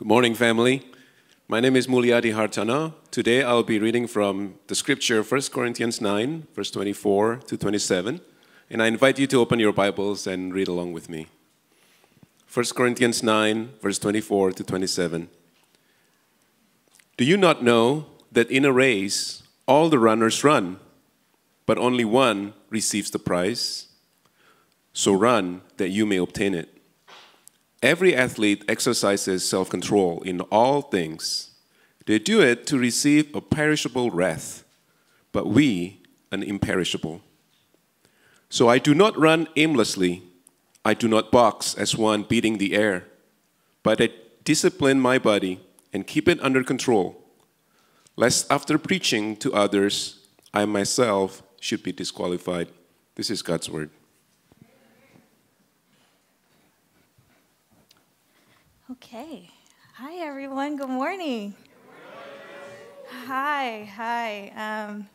Good morning, family. My name is Mulyadi Hartana. Today I'll be reading from the scripture 1 Corinthians 9, verse 24 to 27. And I invite you to open your Bibles and read along with me. 1 Corinthians 9, verse 24 to 27. Do you not know that in a race all the runners run, but only one receives the prize? So run that you may obtain it. Every athlete exercises self control in all things. They do it to receive a perishable wreath, but we an imperishable. So I do not run aimlessly. I do not box as one beating the air, but I discipline my body and keep it under control, lest after preaching to others, I myself should be disqualified. This is God's word. Okay. Hi, everyone. Good morning. Hi, hi. Um,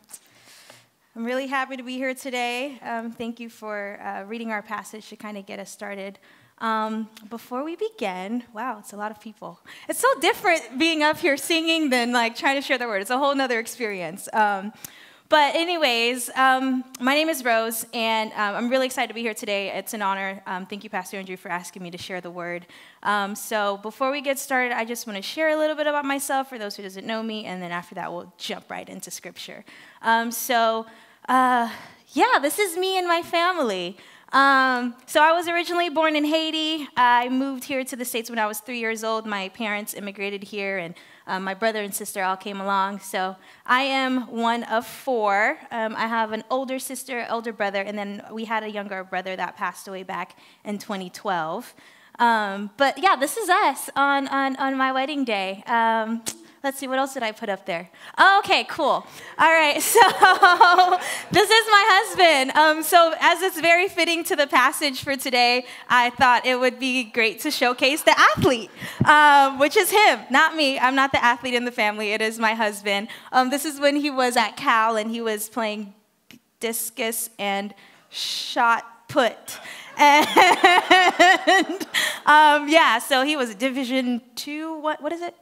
I'm really happy to be here today. Um, thank you for uh, reading our passage to kind of get us started. Um, before we begin, wow, it's a lot of people. It's so different being up here singing than like trying to share the word. It's a whole nother experience. But, anyways, um, my name is Rose, and um, I'm really excited to be here today. It's an honor. Um, thank you, Pastor Andrew, for asking me to share the word. Um, so, before we get started, I just want to share a little bit about myself for those who doesn't know me, and then after that, we'll jump right into Scripture. Um, so, uh, yeah, this is me and my family. Um, so I was originally born in Haiti. I moved here to the States when I was three years old. My parents immigrated here, and um, my brother and sister all came along. So I am one of four. Um, I have an older sister, older brother, and then we had a younger brother that passed away back in 2012. Um, but yeah, this is us on, on, on my wedding day. Um, Let's see, what else did I put up there? Oh, okay, cool. All right, so this is my husband. Um, so, as it's very fitting to the passage for today, I thought it would be great to showcase the athlete, um, which is him, not me. I'm not the athlete in the family, it is my husband. Um, this is when he was at Cal and he was playing discus and shot put. And um, yeah, so he was Division two. What what is it?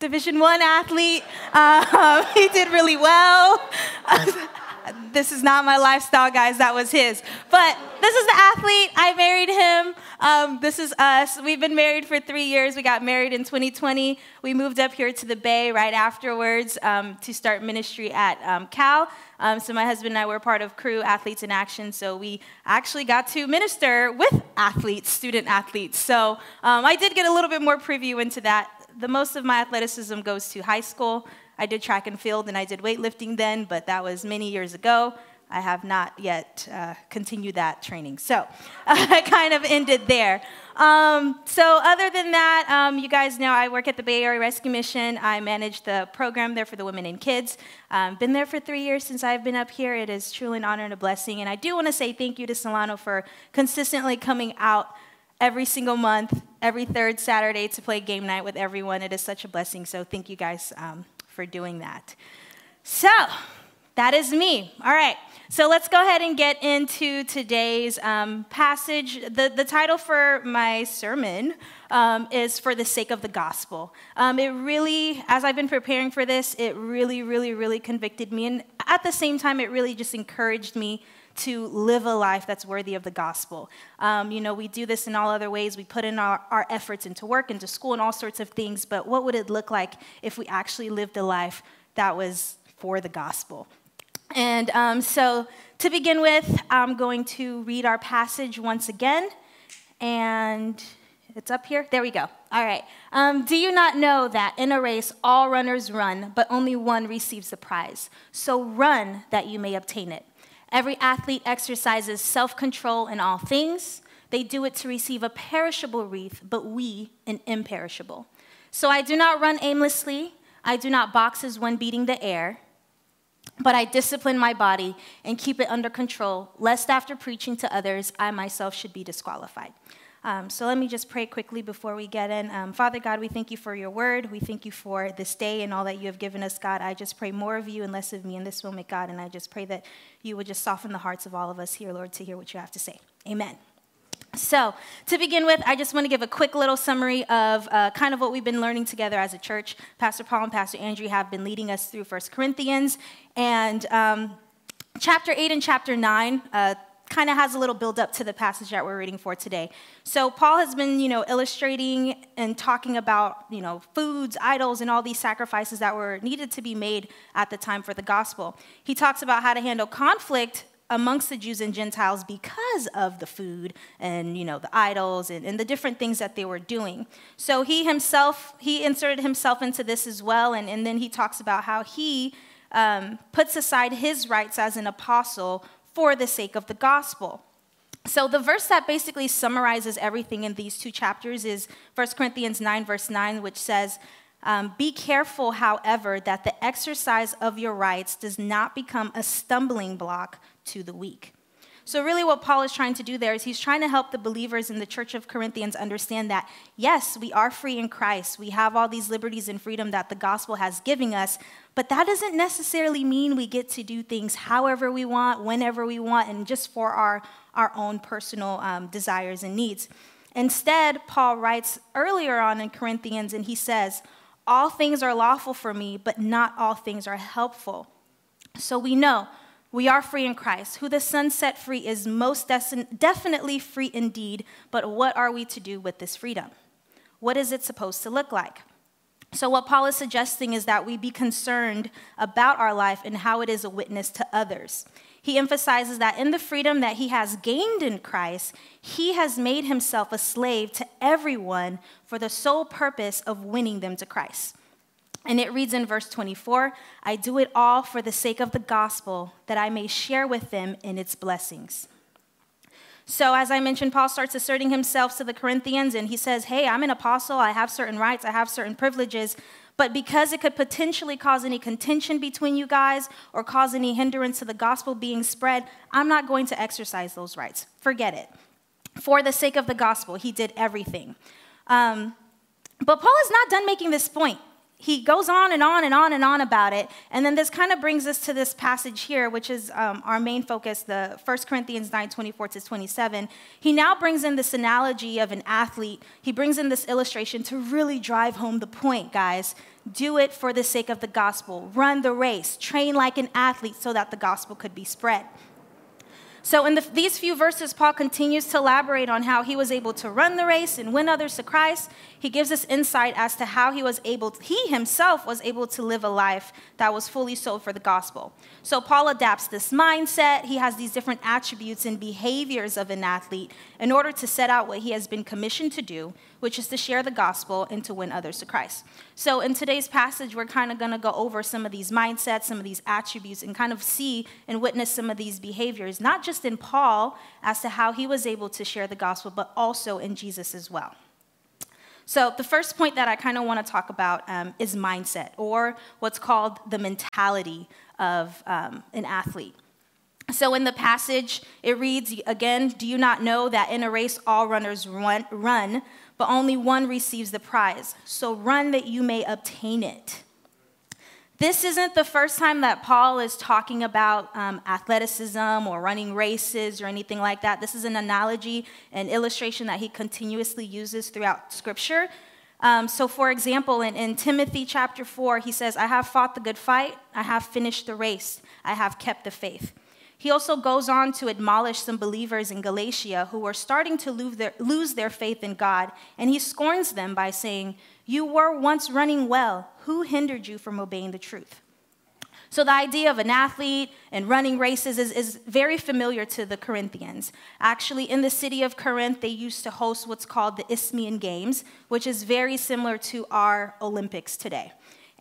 Division One athlete. Uh, he did really well. this is not my lifestyle, guys. That was his. But this is the athlete. I married him. Um, this is us. We've been married for three years. We got married in 2020. We moved up here to the Bay right afterwards um, to start ministry at um, Cal. Um, so my husband and I were part of Cru Athletes in Action. So we actually got to minister with athletes, student athletes. So um, I did get a little bit more preview into that the most of my athleticism goes to high school. I did track and field and I did weightlifting then, but that was many years ago. I have not yet uh, continued that training. So I kind of ended there. Um, so, other than that, um, you guys know I work at the Bay Area Rescue Mission. I manage the program there for the women and kids. Um, been there for three years since I've been up here. It is truly an honor and a blessing. And I do want to say thank you to Solano for consistently coming out every single month, every third Saturday to play game night with everyone. It is such a blessing. So thank you guys um, for doing that. So that is me. All right. So let's go ahead and get into today's um, passage. The, the title for my sermon um, is For the Sake of the Gospel. Um, it really, as I've been preparing for this, it really, really, really convicted me. And at the same time, it really just encouraged me to live a life that's worthy of the gospel. Um, you know, we do this in all other ways. We put in our, our efforts into work, into school, and all sorts of things. But what would it look like if we actually lived a life that was for the gospel? And um, so, to begin with, I'm going to read our passage once again. And it's up here. There we go. All right. Um, do you not know that in a race all runners run, but only one receives the prize? So run that you may obtain it. Every athlete exercises self control in all things. They do it to receive a perishable wreath, but we an imperishable. So I do not run aimlessly. I do not box as one beating the air, but I discipline my body and keep it under control, lest after preaching to others, I myself should be disqualified. Um, so let me just pray quickly before we get in. Um, Father God, we thank you for your word. We thank you for this day and all that you have given us, God. I just pray more of you and less of me in this moment, God. And I just pray that you would just soften the hearts of all of us here, Lord, to hear what you have to say. Amen. So, to begin with, I just want to give a quick little summary of uh, kind of what we've been learning together as a church. Pastor Paul and Pastor Andrew have been leading us through First Corinthians, and um, chapter 8 and chapter 9 uh, kind of has a little build up to the passage that we're reading for today. So Paul has been, you know, illustrating and talking about, you know, foods, idols, and all these sacrifices that were needed to be made at the time for the gospel. He talks about how to handle conflict amongst the Jews and Gentiles because of the food and you know the idols and, and, the different things that they were doing. So he himself he inserted himself into this as well, and, and then he talks about how he um, puts aside his rights as an apostle for the sake of the gospel. So the verse that basically summarizes everything in these two chapters is 1 Corinthians 9 verse 9, which says. Um, be careful, however, that the exercise of your rights does not become a stumbling block to the weak. So, really, what Paul is trying to do there is he's trying to help the believers in the church of Corinthians understand that, yes, we are free in Christ. We have all these liberties and freedom that the gospel has given us, but that doesn't necessarily mean we get to do things however we want, whenever we want, and just for our, our own personal um, desires and needs. Instead, Paul writes earlier on in Corinthians, and he says, All things are lawful for me, but not all things are helpful. So we know we are free in Christ. Who the Son set free is most definitely free indeed, but what are we to do with this freedom? What is it supposed to look like? So, what Paul is suggesting is that we be concerned about our life and how it is a witness to others. He emphasizes that in the freedom that he has gained in Christ, he has made himself a slave to everyone for the sole purpose of winning them to Christ. And it reads in verse 24 I do it all for the sake of the gospel, that I may share with them in its blessings. So, as I mentioned, Paul starts asserting himself to the Corinthians, and he says, Hey, I'm an apostle. I have certain rights, I have certain privileges. But because it could potentially cause any contention between you guys or cause any hindrance to the gospel being spread, I'm not going to exercise those rights. Forget it. For the sake of the gospel, he did everything. Um, but Paul is not done making this point he goes on and on and on and on about it. And then this kind of brings us to this passage here, which is um, our main focus, the 1 Corinthians 9 24 to 27. He now brings in this analogy of an athlete. He brings in this illustration to really drive home the point, guys. Do it for the sake of the gospel. Run the race. Train like an athlete so that the gospel could be spread. So, in the, these few verses, Paul continues to elaborate on how he was able to run the race and win others to Christ. He gives us insight as to how he was able, to, he himself was able to live a life that was fully sold for the gospel. So, Paul adapts this mindset. He has these different attributes and behaviors of an athlete in order to set out what he has been commissioned to do, which is to share the gospel and to win others to Christ. So, in today's passage, we're kind of going to go over some of these mindsets, some of these attributes, and kind of see and witness some of these behaviors, not just in Paul as to how he was able to share the gospel, but also in Jesus as well. So, the first point that I kind of want to talk about um, is mindset, or what's called the mentality of um, an athlete. So, in the passage, it reads again, Do you not know that in a race all runners run, run but only one receives the prize. So run that you may obtain it. This isn't the first time that Paul is talking about um, athleticism or running races or anything like that. This is an analogy, an illustration that he continuously uses throughout Scripture. Um, so, for example, in, in Timothy chapter 4, he says, I have fought the good fight, I have finished the race, I have kept the faith. He also goes on to admonish some believers in Galatia who were starting to lose their, lose their faith in God, and he scorns them by saying, You were once running well. Who hindered you from obeying the truth? So, the idea of an athlete and running races is, is, very familiar to the Corinthians. Actually, in the city of Corinth, they used to host what's called the Isthmian Games, which is very similar to our Olympics today.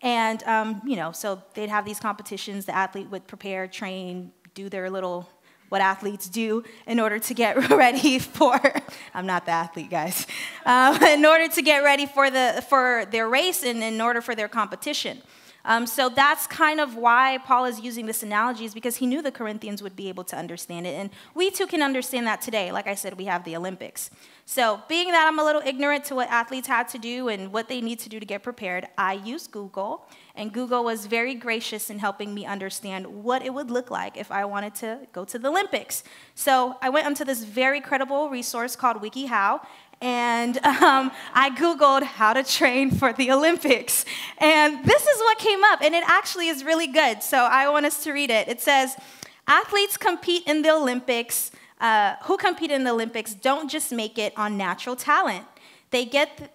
And, um, you know, so they'd have these competitions. The athlete would prepare, train, do their little what athletes do in order to get ready for i'm not the athlete guys. Um, in order to get ready for the for their race and in order for their competition Um, so that's kind of why Paul is using this analogy, is because he knew the Corinthians would be able to understand it. And we too can understand that today. Like I said, we have the Olympics. So, being that I'm a little ignorant to what athletes had to do and what they need to do to get prepared, I used Google. And Google was very gracious in helping me understand what it would look like if I wanted to go to the Olympics. So, I went onto this very credible resource called WikiHow, and um, I Googled how to train for the Olympics. And this is what came up, and it actually is really good. So I want us to read it. It says, Athletes compete in the Olympics, uh, who compete in the Olympics don't just make it on natural talent. They get,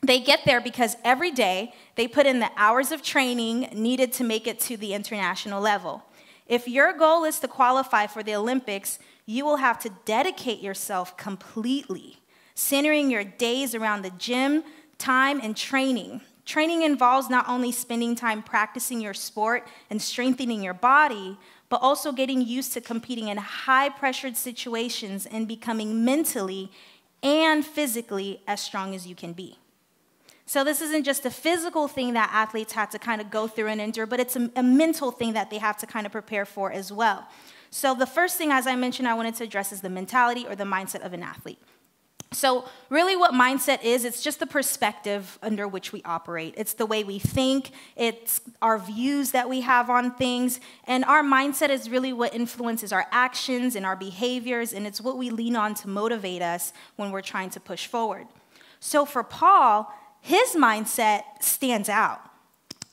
they get there because every day they put in the hours of training needed to make it to the international level. If your goal is to qualify for the Olympics, you will have to dedicate yourself completely centering your days around the gym, time, and training. Training involves not only spending time practicing your sport and strengthening your body, but also getting used to competing in high pressured situations and becoming mentally and physically as strong as you can be. So, this isn't just a physical thing that athletes have to kind of go through and endure, but it's a, a mental thing that they have to kind of prepare for as well. So, the first thing, as I mentioned, I wanted to address is the mentality or the mindset of an athlete. So, really, what mindset is, it's just the perspective under which we operate. It's the way we think, it's our views that we have on things, and our mindset is really what influences our actions and our behaviors, and it's what we lean on to motivate us when we're trying to push forward. So, for Paul, his mindset stands out.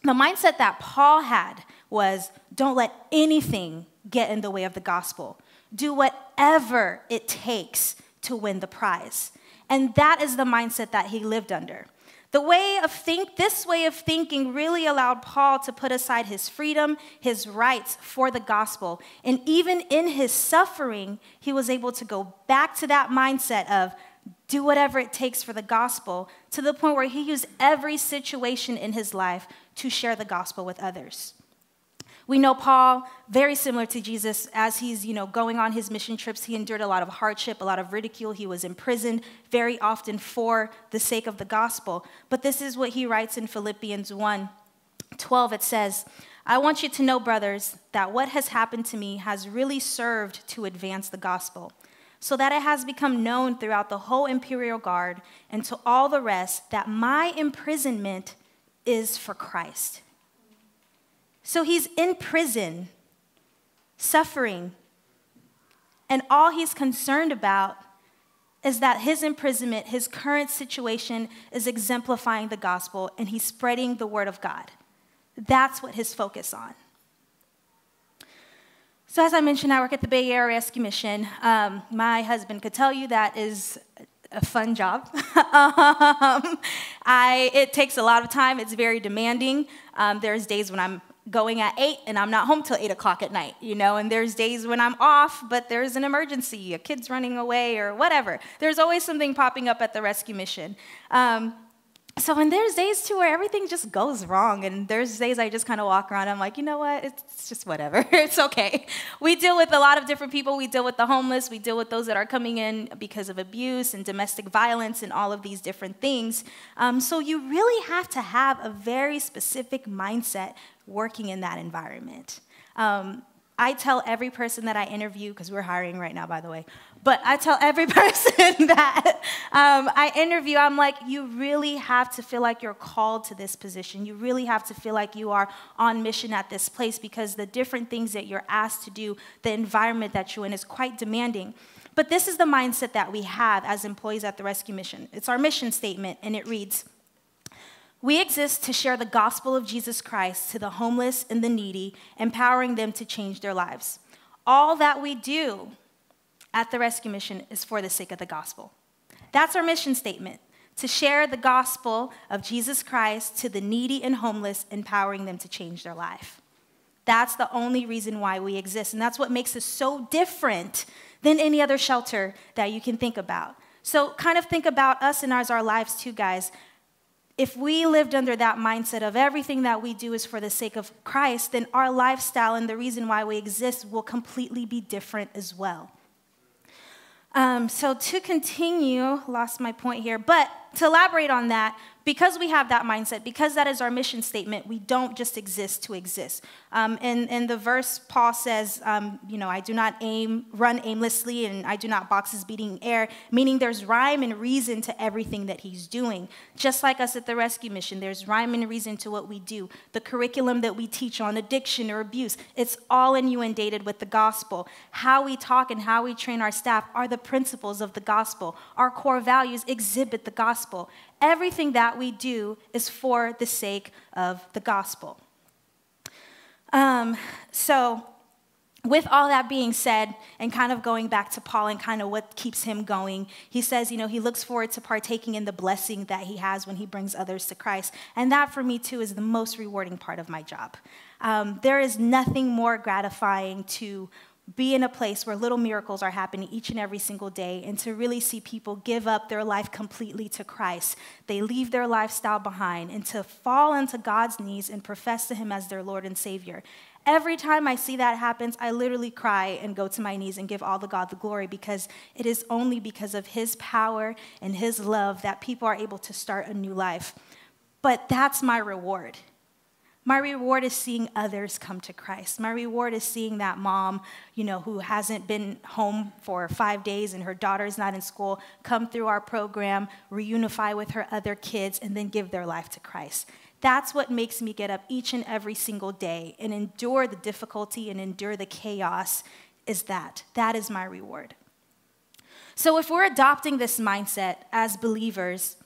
The mindset that Paul had was don't let anything get in the way of the gospel, do whatever it takes to win the prize. And that is the mindset that he lived under. The way of think, this way of thinking really allowed Paul to put aside his freedom, his rights for the gospel. And even in his suffering, he was able to go back to that mindset of do whatever it takes for the gospel to the point where he used every situation in his life to share the gospel with others. We know Paul, very similar to Jesus, as he's you know, going on his mission trips, he endured a lot of hardship, a lot of ridicule. He was imprisoned very often for the sake of the gospel. But this is what he writes in Philippians 1 12. It says, I want you to know, brothers, that what has happened to me has really served to advance the gospel, so that it has become known throughout the whole imperial guard and to all the rest that my imprisonment is for Christ. So he's in prison, suffering, and all he's concerned about is that his imprisonment, his current situation, is exemplifying the gospel and he's spreading the word of God. That's what his focus on. So, as I mentioned, I work at the Bay Area Rescue Mission. Um, my husband could tell you that is a fun job. um, I, it takes a lot of time, it's very demanding. Um, there's days when I'm going at 8 and I'm not home till 8 o'clock at night, you know, and there's days when I'm off, but there's an emergency, a kid's running away or whatever. There's always something popping up at the rescue mission. Um, so and there's days too where everything just goes wrong and there's days i just kind of walk around i'm like you know what? It's just whatever. It's okay. We deal with a lot of different people. We deal with the homeless. We deal with those that are coming in because of abuse and domestic violence and all of these different things. Um, so you really have to have a very specific mindset working in that environment. Um, I tell every person that I interview, because we're hiring right now, by the way, but I tell every person that um, I interview, I'm like, you really have to feel like you're called to this position. You really have to feel like you are on mission at this place because the different things that you're asked to do, the environment that you're in is quite demanding. But this is the mindset that we have as employees at the rescue mission. It's our mission statement, and it reads, we exist to share the gospel of Jesus Christ to the homeless and the needy, empowering them to change their lives. All that we do at the rescue mission is for the sake of the gospel. That's our mission statement to share the gospel of Jesus Christ to the needy and homeless, empowering them to change their life. That's the only reason why we exist. And that's what makes us so different than any other shelter that you can think about. So, kind of think about us and ours, our lives too, guys if we lived under that mindset of everything that we do is for the sake of Christ, then our lifestyle and the reason why we exist will completely be different as well. Um, so, to continue, lost my point here, but to elaborate on that, because we have that mindset, because that is our mission statement, we don't just exist to exist. Um, in, in the verse, Paul says, um, you know, I do not aim, run aimlessly, and I do not boxes beating air, meaning there's rhyme and reason to everything that he's doing. Just like us at the rescue mission, there's rhyme and reason to what we do. The curriculum that we teach on addiction or abuse, it's all inundated with the gospel. How we talk and how we train our staff are the principles of the gospel. Our core values exhibit the gospel. Everything that we do is for the sake of the gospel. Um, so, with all that being said, and kind of going back to Paul and kind of what keeps him going, he says, you know, he looks forward to partaking in the blessing that he has when he brings others to Christ. And that for me, too, is the most rewarding part of my job. Um, there is nothing more gratifying to be in a place where little miracles are happening each and every single day and to really see people give up their life completely to Christ. They leave their lifestyle behind and to fall onto God's knees and profess to Him as their Lord and Savior. Every time I see that happens, I literally cry and go to my knees and give all the God the glory because it is only because of His power and His love that people are able to start a new life. But that's my reward. My reward is seeing others come to Christ. My reward is seeing that mom, you know, who hasn't been home for five days and her daughter's not in school, come through our program, reunify with her other kids, and then give their life to Christ. That's what makes me get up each and every single day and endure the difficulty and endure the chaos, is that. That is my reward. So if we're adopting this mindset as believers,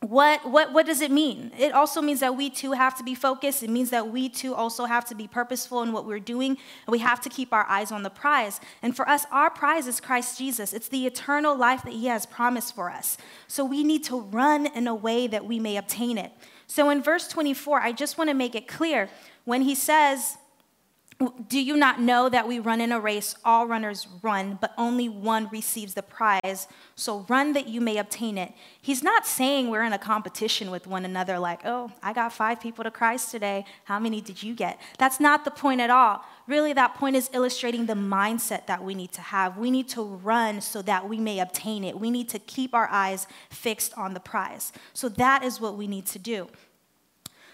what, what, what does it mean? It also means that we too have to be focused. It means that we too also have to be purposeful in what we're doing. And we have to keep our eyes on the prize. And for us, our prize is Christ Jesus. It's the eternal life that He has promised for us. So we need to run in a way that we may obtain it. So in verse 24, I just want to make it clear when He says, do you not know that we run in a race? All runners run, but only one receives the prize. So run that you may obtain it. He's not saying we're in a competition with one another, like, oh, I got five people to Christ today. How many did you get? That's not the point at all. Really, that point is illustrating the mindset that we need to have. We need to run so that we may obtain it. We need to keep our eyes fixed on the prize. So that is what we need to do.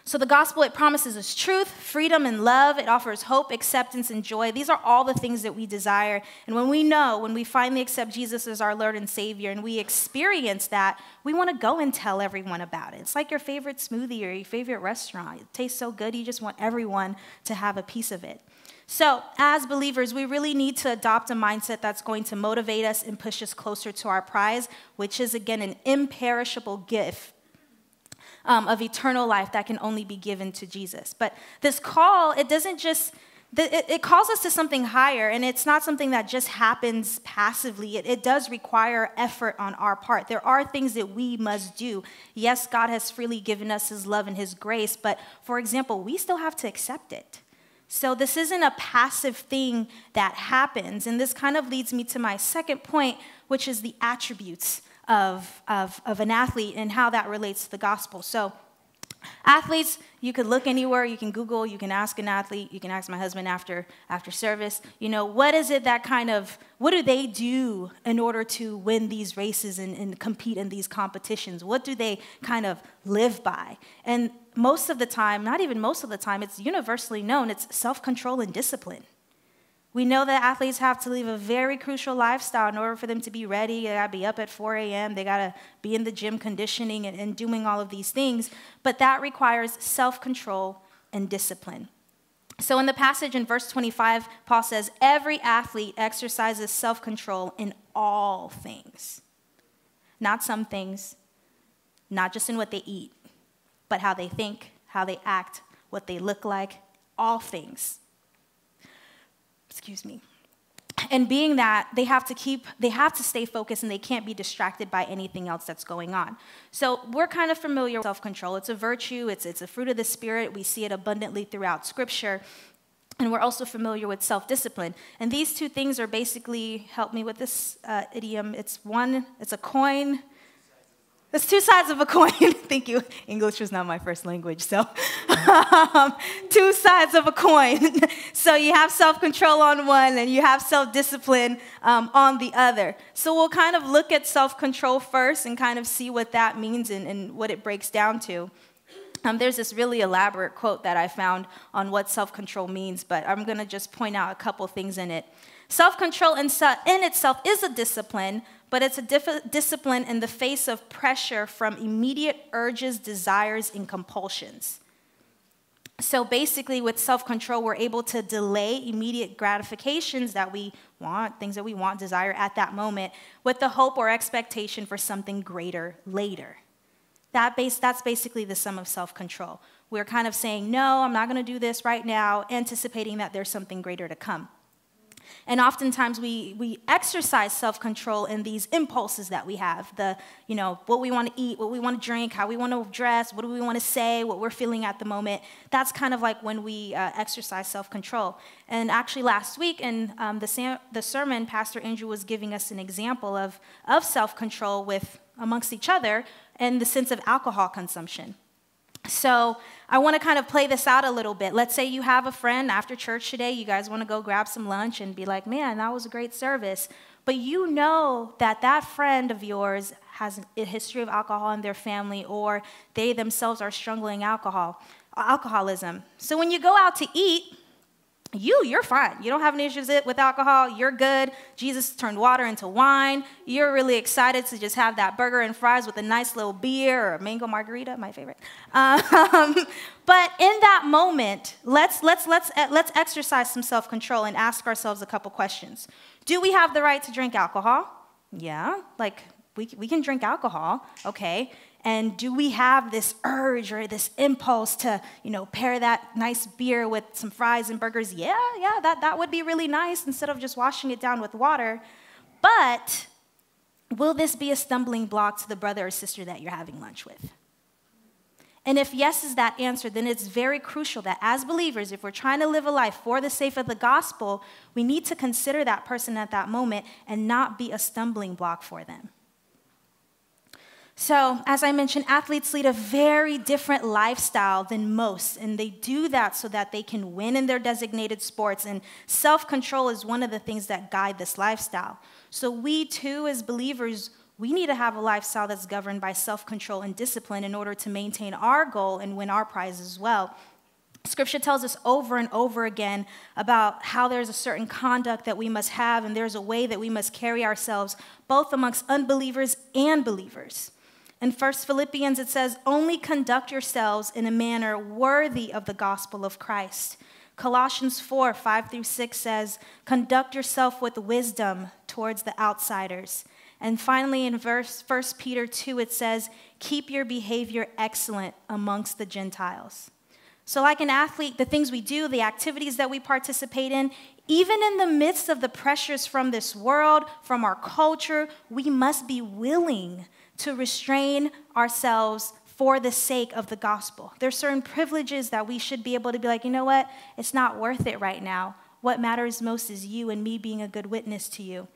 So the gospel, it promises us truth, freedom, and love. It offers hope, acceptance, and joy. These are all the things that we desire. And when we know, when we finally accept Jesus as our Lord and Savior, and we experience that, we want to go and tell everyone about it. It's like your favorite smoothie or your favorite restaurant. It tastes so good, you just want everyone to have a piece of it. So, as believers, we really need to adopt a mindset that's going to motivate us and push us closer to our prize, which is, again, an imperishable gift um, of eternal life that can only be given to Jesus. But this call, it doesn't just, it, calls us to something higher, and it's not something that just happens passively. It, it does require effort on our part. There are things that we must do. Yes, God has freely given us His love and His grace, but for example, we still have to accept it. So, this isn't a passive thing that happens. And this kind of leads me to my second point, which is the attributes of, of, of an athlete and how that relates to the gospel. So, athletes, you could look anywhere, you can Google, you can ask an athlete, you can ask my husband after, after service, you know, what is it that kind of, what do they do in order to win these races and, and compete in these competitions? What do they kind of live by? And most of the time, not even most of the time, it's universally known, it's self control and discipline. We know that athletes have to live a very crucial lifestyle in order for them to be ready. They gotta be up at 4 a.m., they gotta be in the gym conditioning and, and doing all of these things. But that requires self control and discipline. So, in the passage in verse 25, Paul says, Every athlete exercises self control in all things. Not some things, not just in what they eat, but how they think, how they act, what they look like, all things excuse me. And being that they have to keep they have to stay focused and they can't be distracted by anything else that's going on. So we're kind of familiar with self-control. It's a virtue. It's, it's a fruit of the spirit. We see it abundantly throughout scripture. And we're also familiar with self-discipline. And these two things are basically help me with this uh, idiom. It's one it's a coin There's two sides of a coin. Thank you. English was not my first language, so um, two sides of a coin. so you have self control on one and you have self discipline um, on the other. So we'll kind of look at self control first and kind of see what that means and, and what it breaks down to. Um, there's this really elaborate quote that I found on what self control means, but I'm going to just point out a couple things in it. Self control in, in itself is a discipline, but it's a discipline in the face of pressure from immediate urges, desires, and compulsions. So basically, with self control, we're able to delay immediate gratifications that we want, things that we want, desire at that moment, with the hope or expectation for something greater later. That base, that's basically the sum of self control. We're kind of saying, no, I'm not going to do this right now, anticipating that there's something greater to come. And oftentimes we, we exercise self control in these impulses that we have the, you know, what we want to eat, what we want to drink, how we want to dress, what do we want to say, what we're feeling at the moment. That's kind of like when we uh, exercise self control. And actually, last week in um, the, the sermon, Pastor Andrew was giving us an example of, of self control with amongst each other in the sense of alcohol consumption. So I want to kind of play this out a little bit. Let's say you have a friend after church today, you guys want to go grab some lunch and be like, man, that was a great service. But you know that that friend of yours has a history of alcohol in their family or they themselves are struggling alcohol, alcoholism. So when you go out to eat, you, you're fine. You don't have any issues with alcohol. You're good. Jesus turned water into wine. You're really excited to just have that burger and fries with a nice little beer or a mango margarita, my favorite. Um, but in that moment, let's, let's, let's, let's exercise some self control and ask ourselves a couple questions. Do we have the right to drink alcohol? Yeah, like we, we can drink alcohol, okay. And do we have this urge or this impulse to, you know, pair that nice beer with some fries and burgers? Yeah, yeah, that, that would be really nice instead of just washing it down with water. But will this be a stumbling block to the brother or sister that you're having lunch with? And if yes is that answer, then it's very crucial that as believers, if we're trying to live a life for the sake of the gospel, we need to consider that person at that moment and not be a stumbling block for them. So, as I mentioned, athletes lead a very different lifestyle than most, and they do that so that they can win in their designated sports. And self control is one of the things that guide this lifestyle. So, we too, as believers, we need to have a lifestyle that's governed by self control and discipline in order to maintain our goal and win our prize as well. Scripture tells us over and over again about how there's a certain conduct that we must have, and there's a way that we must carry ourselves, both amongst unbelievers and believers. In 1 Philippians, it says, Only conduct yourselves in a manner worthy of the gospel of Christ. Colossians 4 5 through 6 says, Conduct yourself with wisdom towards the outsiders. And finally, in verse 1 Peter 2, it says, Keep your behavior excellent amongst the Gentiles. So, like an athlete, the things we do, the activities that we participate in, even in the midst of the pressures from this world, from our culture, we must be willing to restrain ourselves for the sake of the gospel. There's certain privileges that we should be able to be like, you know what? It's not worth it right now. What matters most is you and me being a good witness to you.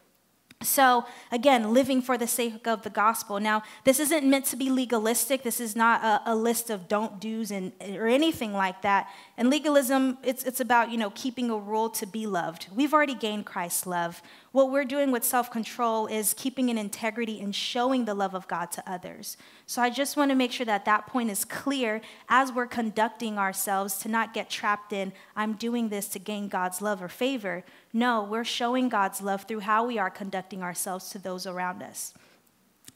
So, again, living for the sake of the gospel. Now, this isn't meant to be legalistic. This is not a, a, list of don't do's and, or anything like that. And legalism, it's, it's about, you know, keeping a rule to be loved. We've already gained Christ's love. What we're doing with self control is keeping an integrity and showing the love of God to others. So I just want to make sure that that point is clear as we're conducting ourselves to not get trapped in, I'm doing this to gain God's love or favor. No, we're showing God's love through how we are conducting ourselves to those around us.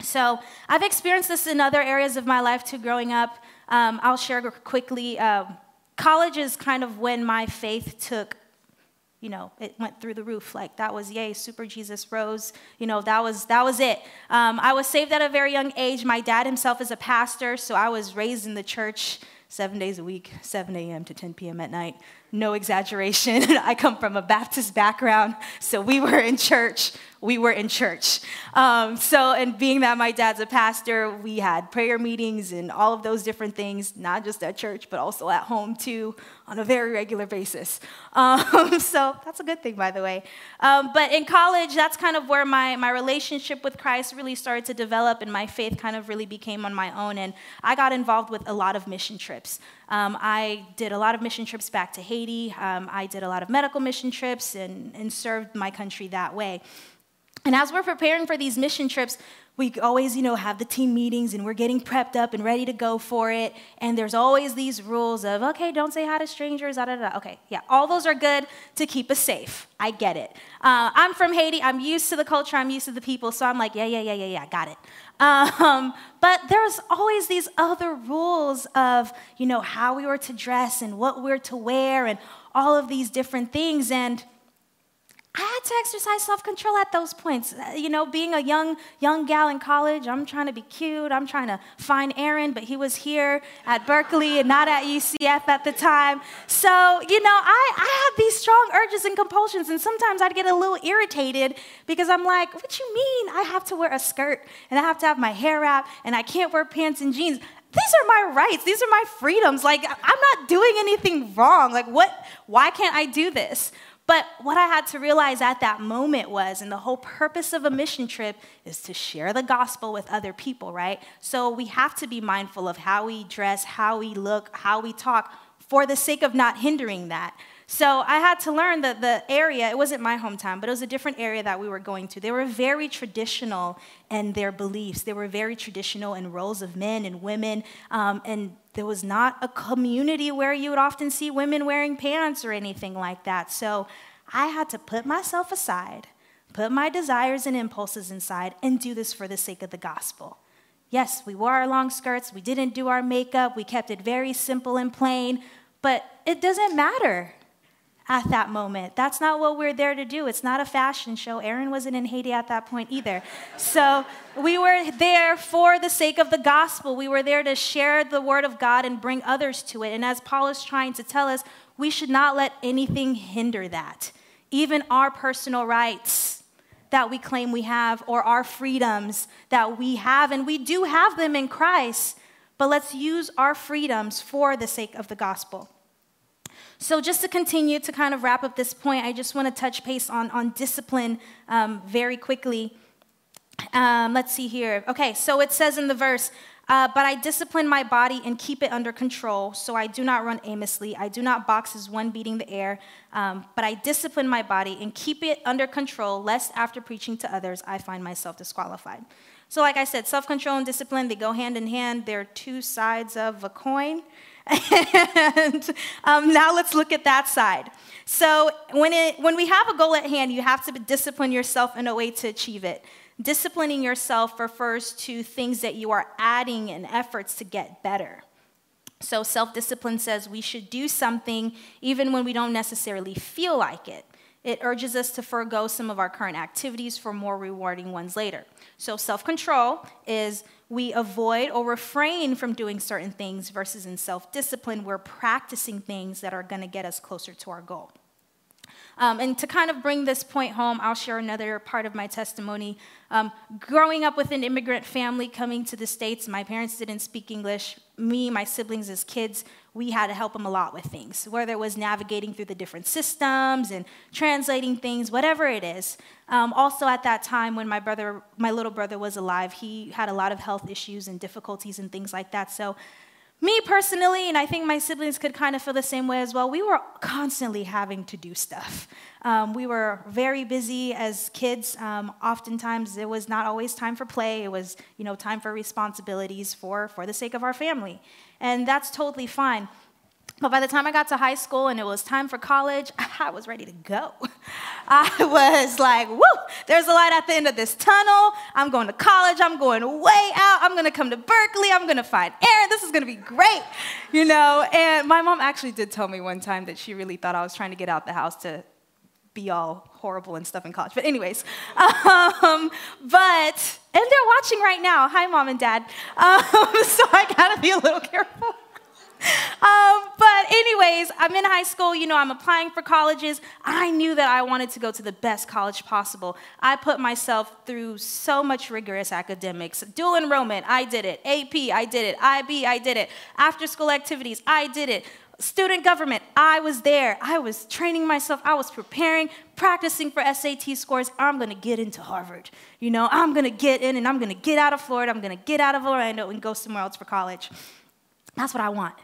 So I've experienced this in other areas of my life too growing up. Um, I'll share quickly. Uh, college is kind of when my faith took you know it went through the roof like that was yay super jesus rose you know that was that was it. Um, i was saved at a very young age. My dad himself is a pastor so i was raised in the church seven days a week 7 a.m to 10 p.m at night no exaggeration. I come from a Baptist background, so we were in church we were in church. Um, so, and being that my dad's a pastor, we had prayer meetings and all of those different things, not just at church, but also at home too, on a very regular basis. Um, so, that's a good thing, by the way. Um, but in college, that's kind of where my, my relationship with Christ really started to develop, and my faith kind of really became on my own. And I got involved with a lot of mission trips. Um, I did a lot of mission trips back to Haiti. Um, I did a lot of medical mission trips and, and served my country that way. And as we're preparing for these mission trips, we always, you know, have the team meetings and we're getting prepped up and ready to go for it. And there's always these rules of, okay, don't say hi to strangers, da da da. Okay, yeah, all those are good to keep us safe. I get it. Uh, I'm from Haiti. I'm used to the culture. I'm used to the people. So I'm like, yeah, yeah, yeah, yeah, yeah, got it. Um, but there's always these other rules of, you know, how we were to dress and what we're to wear and all of these different things. And I had to exercise self-control at those points. Uh, you know, being a young young gal in college, I'm trying to be cute. I'm trying to find Aaron, but he was here at Berkeley and not at UCF at the time. So, you know, I, I had these strong urges and compulsions, and sometimes I'd get a little irritated because I'm like, what you mean I have to wear a skirt and I have to have my hair wrapped and I can't wear pants and jeans? These are my rights. These are my freedoms. Like, I'm not doing anything wrong. Like, what? Why can't I do this? But what I had to realize at that moment was, and the whole purpose of a mission trip is to share the gospel with other people, right? So we have to be mindful of how we dress, how we look, how we talk, for the sake of not hindering that. So I had to learn that the area, it wasn't my hometown, but it was a different area that we were going to. They were very traditional in their beliefs. They were very traditional in roles of men and women. Um, and there was not a community where you would often see women wearing pants or anything like that. So I had to put myself aside, put my desires and impulses inside, and do this for the sake of the gospel. Yes, we wore our long skirts, we didn't do our makeup, we kept it very simple and plain, but it doesn't matter at that moment. That's not what we're there to do. It's not a fashion show. Aaron wasn't in Haiti at that point either. So we were there for the sake of the gospel. We were there to share the word of God and bring others to it. And as Paul is trying to tell us, we should not let anything hinder that, even our personal rights that we claim we have or our freedoms that we have. And we do have them in Christ, but let's use our freedoms for the sake of the gospel. So, just to continue to kind of wrap up this point, I just want to touch base on, on discipline um, very quickly. Um, let's see here. Okay, so it says in the verse, uh, but I discipline my body and keep it under control, so I do not run aimlessly. I do not box as one beating the air, um, but I discipline my body and keep it under control, lest after preaching to others, I find myself disqualified. So, like I said, self control and discipline, they go hand in hand. They're two sides of a coin. And um, now let's look at that side. So when, it, when we have a goal at hand, you have to discipline yourself in a way to achieve it. Disciplining yourself refers to things that you are adding in efforts to get better. So self discipline says we should do something even when we don't necessarily feel like it. It urges us to forego some of our current activities for more rewarding ones later. So, self control is we avoid or refrain from doing certain things, versus in self discipline, we're practicing things that are going to get us closer to our goal. Um, and to kind of bring this point home, I'll share another part of my testimony. Um, growing up with an immigrant family coming to the States, my parents didn't speak English. Me, my siblings as kids, we had to help them a lot with things, whether it was navigating through the different systems and translating things, whatever it is. Um, also, at that time, when my brother, my little brother was alive, he had a lot of health issues and difficulties and things like that. So me personally, and I think my siblings could kind of feel the same way as well, we were constantly having to do stuff. Um, we were very busy as kids. Um, oftentimes, it was not always time for play. It was, you know, time for responsibilities for, for the sake of our family. And that's totally fine. But by the time I got to high school and it was time for college, I was ready to go. I was like, woo, there's a light at the end of this tunnel. I'm going to college. I'm going way out. I'm going to come to Berkeley. I'm going to find Aaron. This is going to be great, you know? And my mom actually did tell me one time that she really thought I was trying to get out the house to be all horrible and stuff in college. But, anyways, um, but, and they're watching right now. Hi, mom and dad. Um, so I gotta be a little careful. Um, but, anyways, I'm in high school. You know, I'm applying for colleges. I knew that I wanted to go to the best college possible. I put myself through so much rigorous academics. Dual enrollment, I did it. AP, I did it. IB, I did it. After school activities, I did it student government, I was there. I was training myself. I was preparing, practicing for SAT scores. I'm going to get into Harvard. You know, I'm going to get in and I'm going to get out of Florida. I'm going to get out of Orlando and go somewhere else for college. That's what I want.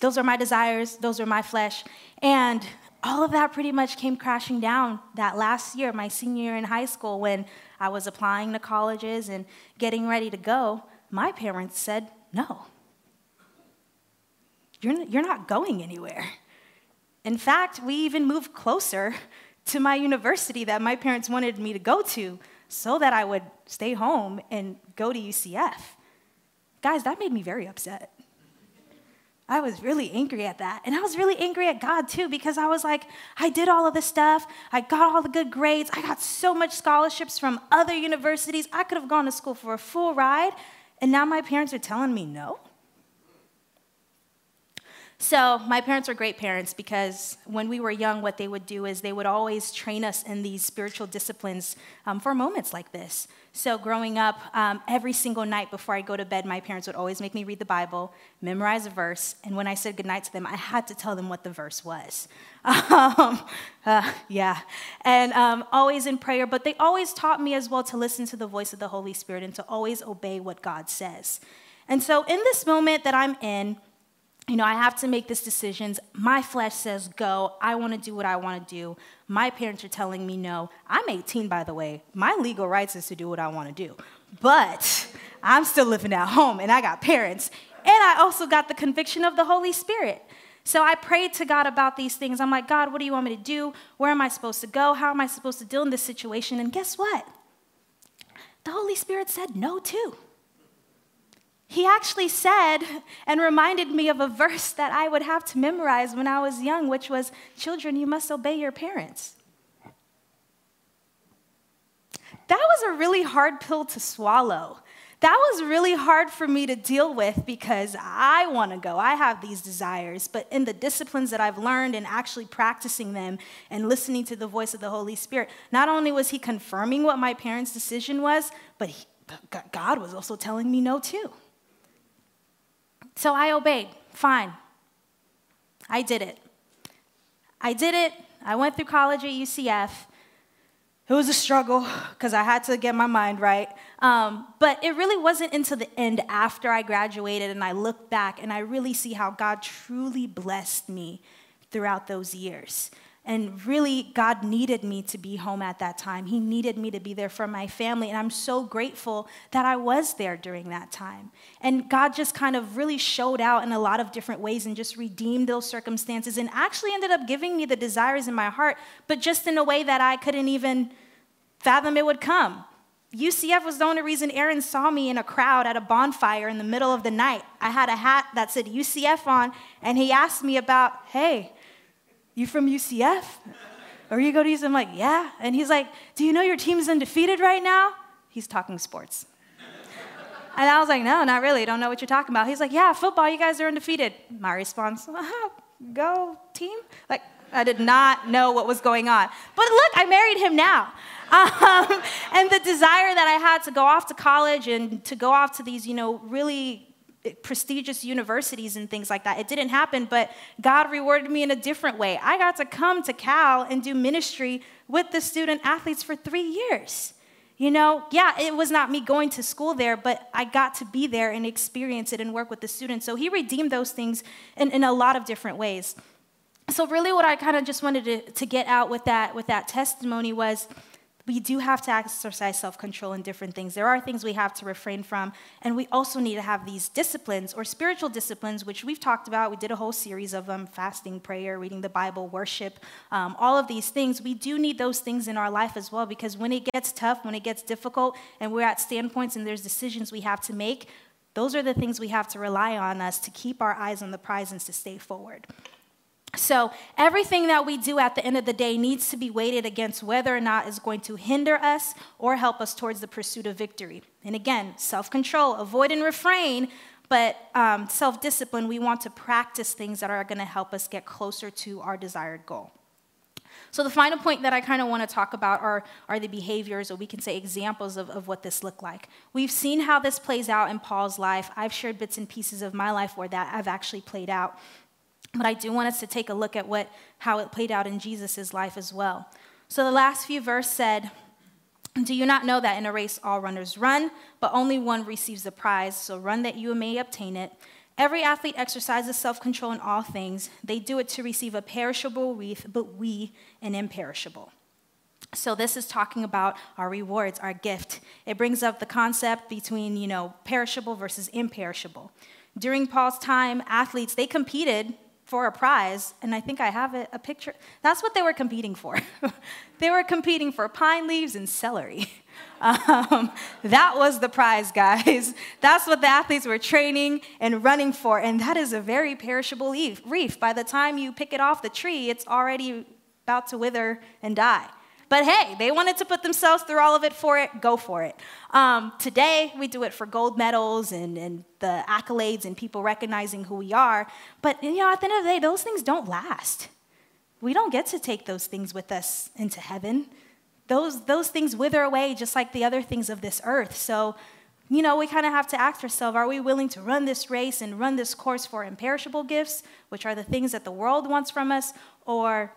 Those are my desires. Those are my flesh. And all of that pretty much came crashing down that last year, my senior year in high school, when I was applying to colleges and getting ready to go. My parents said no you're, you're not going anywhere. In fact, we even moved closer to my university that my parents wanted me to go to so that I would stay home and go to UCF. Guys, that made me very upset. I was really angry at that. And I was really angry at God too because I was like, I did all of this stuff. I got all the good grades. I got so much scholarships from other universities. I could have gone to school for a full ride. And now my parents are telling me no. So, my parents were great parents because when we were young, what they would do is they would always train us in these spiritual disciplines um, for moments like this. So, growing up, um, every single night before I go to bed, my parents would always make me read the Bible, memorize a verse, and when I said goodnight to them, I had to tell them what the verse was. Um, uh, yeah, and um, always in prayer, but they always taught me as well to listen to the voice of the Holy Spirit and to always obey what God says. And so, in this moment that I'm in, you know, I have to make these decisions. My flesh says go. I want to do what I want to do. My parents are telling me no. I'm 18, by the way. My legal rights is to do what I want to do. But I'm still living at home and I got parents. And I also got the conviction of the Holy Spirit. So I prayed to God about these things. I'm like, God, what do you want me to do? Where am I supposed to go? How am I supposed to deal in this situation? And guess what? The Holy Spirit said no, too he actually said and reminded me of a verse that I would have to memorize when I was young, which was Children, you must obey your parents. That was a really hard pill to swallow. That was really hard for me to deal with because I want to go. I have these desires. But in the disciplines that I've learned and actually practicing them and listening to the voice of the Holy Spirit, not only was He confirming what my parents' decision was, but he, God was also telling me no, too. So I obeyed. Fine. I did it. I did it. I went through college at UCF. It was a struggle because I had to get my mind right. Um, but it really wasn't until the end after I graduated and I look back and I really see how God truly blessed me throughout those years. And really, God needed me to be home at that time. He needed me to be there for my family. And I'm so grateful that I was there during that time. And God just kind of really showed out in a lot of different ways and just redeemed those circumstances and actually ended up giving me the desires in my heart, but just in a way that I couldn't even fathom it would come. UCF was the only reason Aaron saw me in a crowd at a bonfire in the middle of the night. I had a hat that said UCF on, and he asked me about, hey, you from UCF? Or you go to UCF? I'm like, Yeah. And he's like, Do you know your team's undefeated right now? He's talking sports. And I was like, No, not really. Don't know what you're talking about. He's like, Yeah, football, you guys are undefeated. My response, uh-huh, Go team? Like, I did not know what was going on. But look, I married him now. Um, and the desire that I had to go off to college and to go off to these, you know, really prestigious universities and things like that. It didn't happen, but God rewarded me in a different way. I got to come to Cal and do ministry with the student athletes for three years. You know, yeah, it was not me going to school there, but I got to be there and experience it and work with the students. So he redeemed those things in, in a lot of different ways. So really what I kind of just wanted to, to get out with that with that testimony was we do have to exercise self control in different things. There are things we have to refrain from, and we also need to have these disciplines or spiritual disciplines, which we've talked about. We did a whole series of them fasting, prayer, reading the Bible, worship, um, all of these things. We do need those things in our life as well because when it gets tough, when it gets difficult, and we're at standpoints and there's decisions we have to make, those are the things we have to rely on us to keep our eyes on the prize and to stay forward. So, everything that we do at the end of the day needs to be weighted against whether or not it's going to hinder us or help us towards the pursuit of victory. And again, self control, avoid and refrain, But um, self discipline, we want to practice things that are going to help us get closer to our desired goal. So, the final point that I kind of want to talk about are, are the behaviors, or we can say examples of, of what this looked like. We've seen how this plays out in Paul's life. I've shared bits and pieces of my life where that I've actually played out. But I do want us to take a look at what, how it played out in Jesus' life as well. So, the last few verse said, do you not know that in a race all runners run, but only one receives the prize? So run that you may obtain it. Every athlete exercises self control in all things. They do it to receive a perishable wreath, but we an imperishable. So this is talking about our rewards, our gift. It brings up the concept between, you know, perishable versus imperishable. During Paul's time, athletes, they competed for a prize, and I think I have a, a picture. That's what they were competing for. they were competing for pine leaves and celery. Um, that was the prize, guys. That's what the athletes were training and running for, and that is a very perishable reef. By the time you pick it off the tree, it's already about to wither and die. But hey, they wanted to put themselves through all of it for it, go for it. Um, today, we do it for gold medals and, and the accolades and people recognizing who we are. But you know, at the end of the day, those things don't last. We don't get to take those things with us into heaven. Those, those things wither away just like the other things of this earth. So, you know, we kind of have to ask ourselves are we willing to run this race and run this course for imperishable gifts, which are the things that the world wants from us, or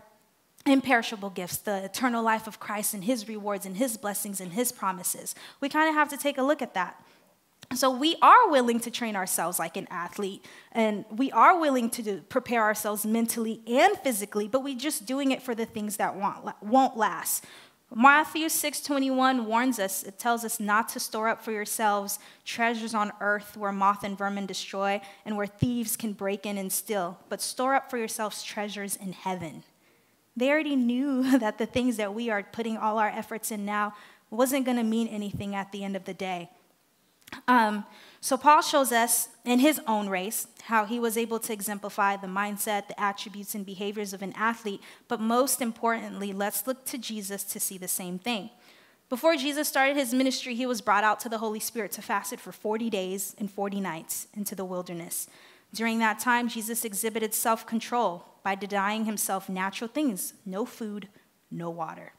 imperishable gifts, the eternal life of Christ and his rewards and his blessings and his promises. We kind of have to take a look at that. So we are willing to train ourselves like an athlete, and we are willing to do, prepare ourselves mentally and physically, but we're just doing it for the things that won't, won't last. Matthew 6:21 warns us, it tells us not to store up for yourselves treasures on earth where moth and vermin destroy and where thieves can break in and steal, but store up for yourselves treasures in heaven they already knew that the things that we are putting all our efforts in now wasn't going to mean anything at the end of the day. Um, so, Paul shows us in his own race how he was able to exemplify the mindset, the attributes, and behaviors of an athlete. But most importantly, let's look to Jesus to see the same thing. Before Jesus started his ministry, he was brought out to the Holy Spirit to fast for 40 days and 40 nights into the wilderness. During that time, Jesus exhibited self control by denying himself natural things no food, no water.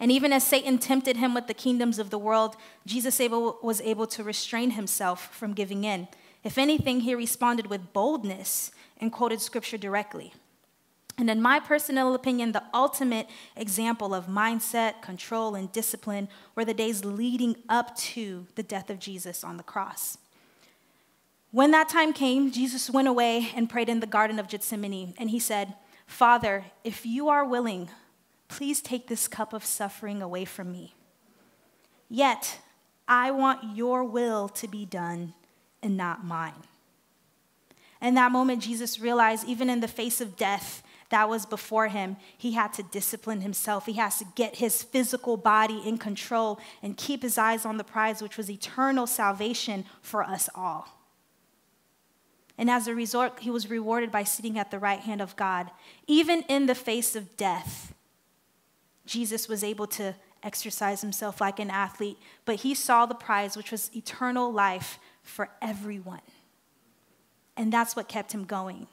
And even as Satan tempted him with the kingdoms of the world, Jesus able, was able to restrain himself from giving in. If anything, he responded with boldness and quoted scripture directly. And in my personal opinion, the ultimate example of mindset, control, and discipline were the days leading up to the death of Jesus on the cross. When that time came, Jesus went away and prayed in the Garden of Gethsemane, and he said, Father, if you are willing, please take this cup of suffering away from me. Yet, I want your will to be done and not mine. In that moment, Jesus realized, even in the face of death that was before him, he had to discipline himself. He has to get his physical body in control and keep his eyes on the prize, which was eternal salvation for us all. And as a result, he was rewarded by sitting at the right hand of God. Even in the face of death, Jesus was able to exercise himself like an athlete, but he saw the prize, which was eternal life for everyone. And that's what kept him going.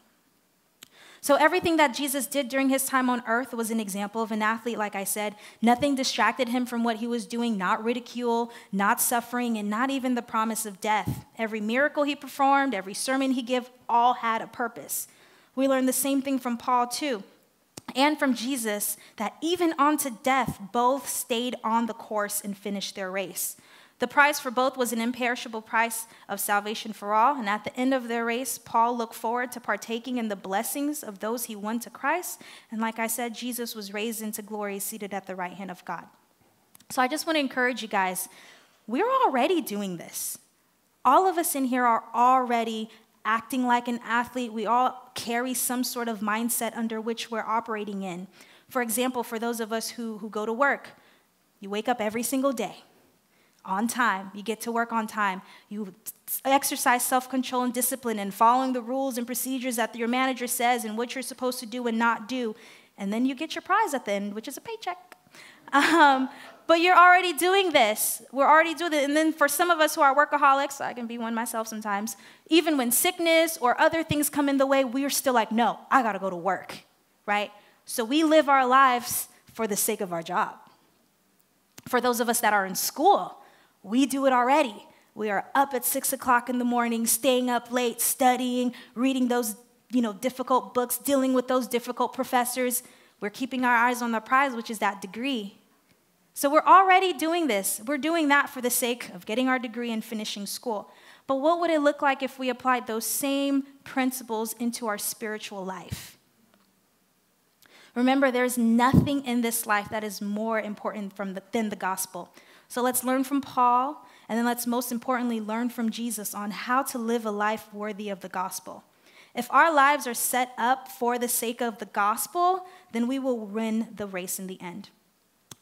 So, everything that Jesus did during his time on earth was an example of an athlete, like I said. Nothing distracted him from what he was doing, not ridicule, not suffering, and not even the promise of death. Every miracle he performed, every sermon he gave, all had a purpose. We learn the same thing from Paul, too, and from Jesus, that even unto death, both stayed on the course and finished their race. The prize for both was an imperishable price of salvation for all, and at the end of their race, Paul looked forward to partaking in the blessings of those he won to Christ. And like I said, Jesus was raised into glory, seated at the right hand of God. So I just want to encourage you guys we're already doing this. All of us in here are already acting like an athlete. We all carry some sort of mindset under which we're operating in. For example, for those of us who, who go to work, you wake up every single day on time. You get to work on time. You exercise self control and discipline and following the rules and procedures that your manager says and what you're supposed to do and not do. And then you get your prize at the end, which is a paycheck. Um, but you're already doing this. We're already doing it. And then for some of us who are workaholics, I can be one myself sometimes, even when sickness or other things come in the way, we are still like, no, I gotta go to work, right? So we live our lives for the sake of our job. For those of us that are in school, we do it already. We are up at six o'clock in the morning, staying up late, studying, reading those you know, difficult books, dealing with those difficult professors. We're keeping our eyes on the prize, which is that degree. So we're already doing this. We're doing that for the sake of getting our degree and finishing school. But what would it look like if we applied those same principles into our spiritual life? Remember, there's nothing in this life that is more important the, than the gospel. So let's learn from Paul, and then let's most importantly learn from Jesus on how to live a life worthy of the gospel. If our lives are set up for the sake of the gospel, then we will win the race in the end.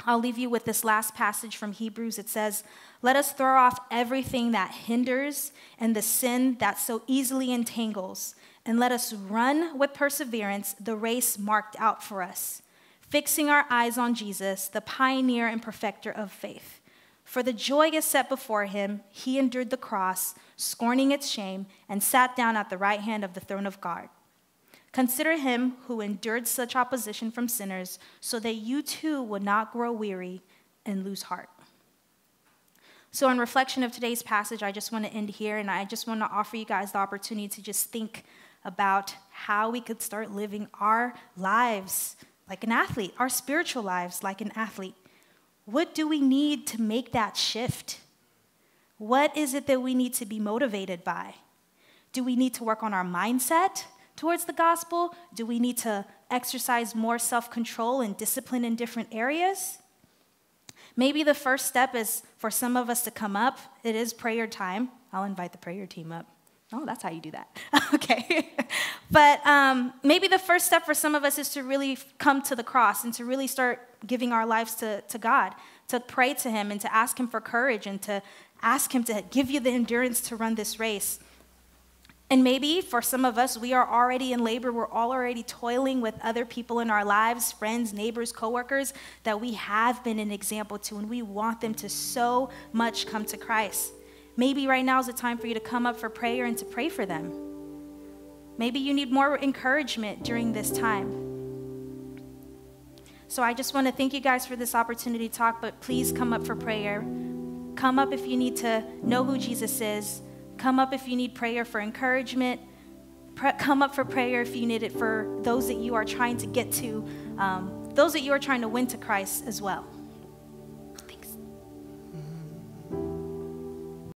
I'll leave you with this last passage from Hebrews. It says, Let us throw off everything that hinders and the sin that so easily entangles, and let us run with perseverance the race marked out for us, fixing our eyes on Jesus, the pioneer and perfecter of faith. For the joy is set before him, he endured the cross, scorning its shame, and sat down at the right hand of the throne of God. Consider him who endured such opposition from sinners, so that you too would not grow weary and lose heart. So, in reflection of today's passage, I just want to end here, and I just want to offer you guys the opportunity to just think about how we could start living our lives like an athlete, our spiritual lives like an athlete. What do we need to make that shift? What is it that we need to be motivated by? Do we need to work on our mindset towards the gospel? Do we need to exercise more self control and discipline in different areas? Maybe the first step is for some of us to come up. It is prayer time. I'll invite the prayer team up. Oh, that's how you do that. okay. but um, maybe the first step for some of us is to really come to the cross and to really start giving our lives to, to God, to pray to Him and to ask Him for courage and to ask Him to give you the endurance to run this race. And maybe for some of us, we are already in labor. We're already toiling with other people in our lives, friends, neighbors, coworkers, that we have been an example to, and we want them to so much come to Christ. Maybe right now is the time for you to come up for prayer and to pray for them. Maybe you need more encouragement during this time. So I just want to thank you guys for this opportunity to talk, but please come up for prayer. Come up if you need to know who Jesus is. Come up if you need prayer for encouragement. come up for prayer if you need it for those that you are trying to get to, um, those that you are trying to win to Christ as well.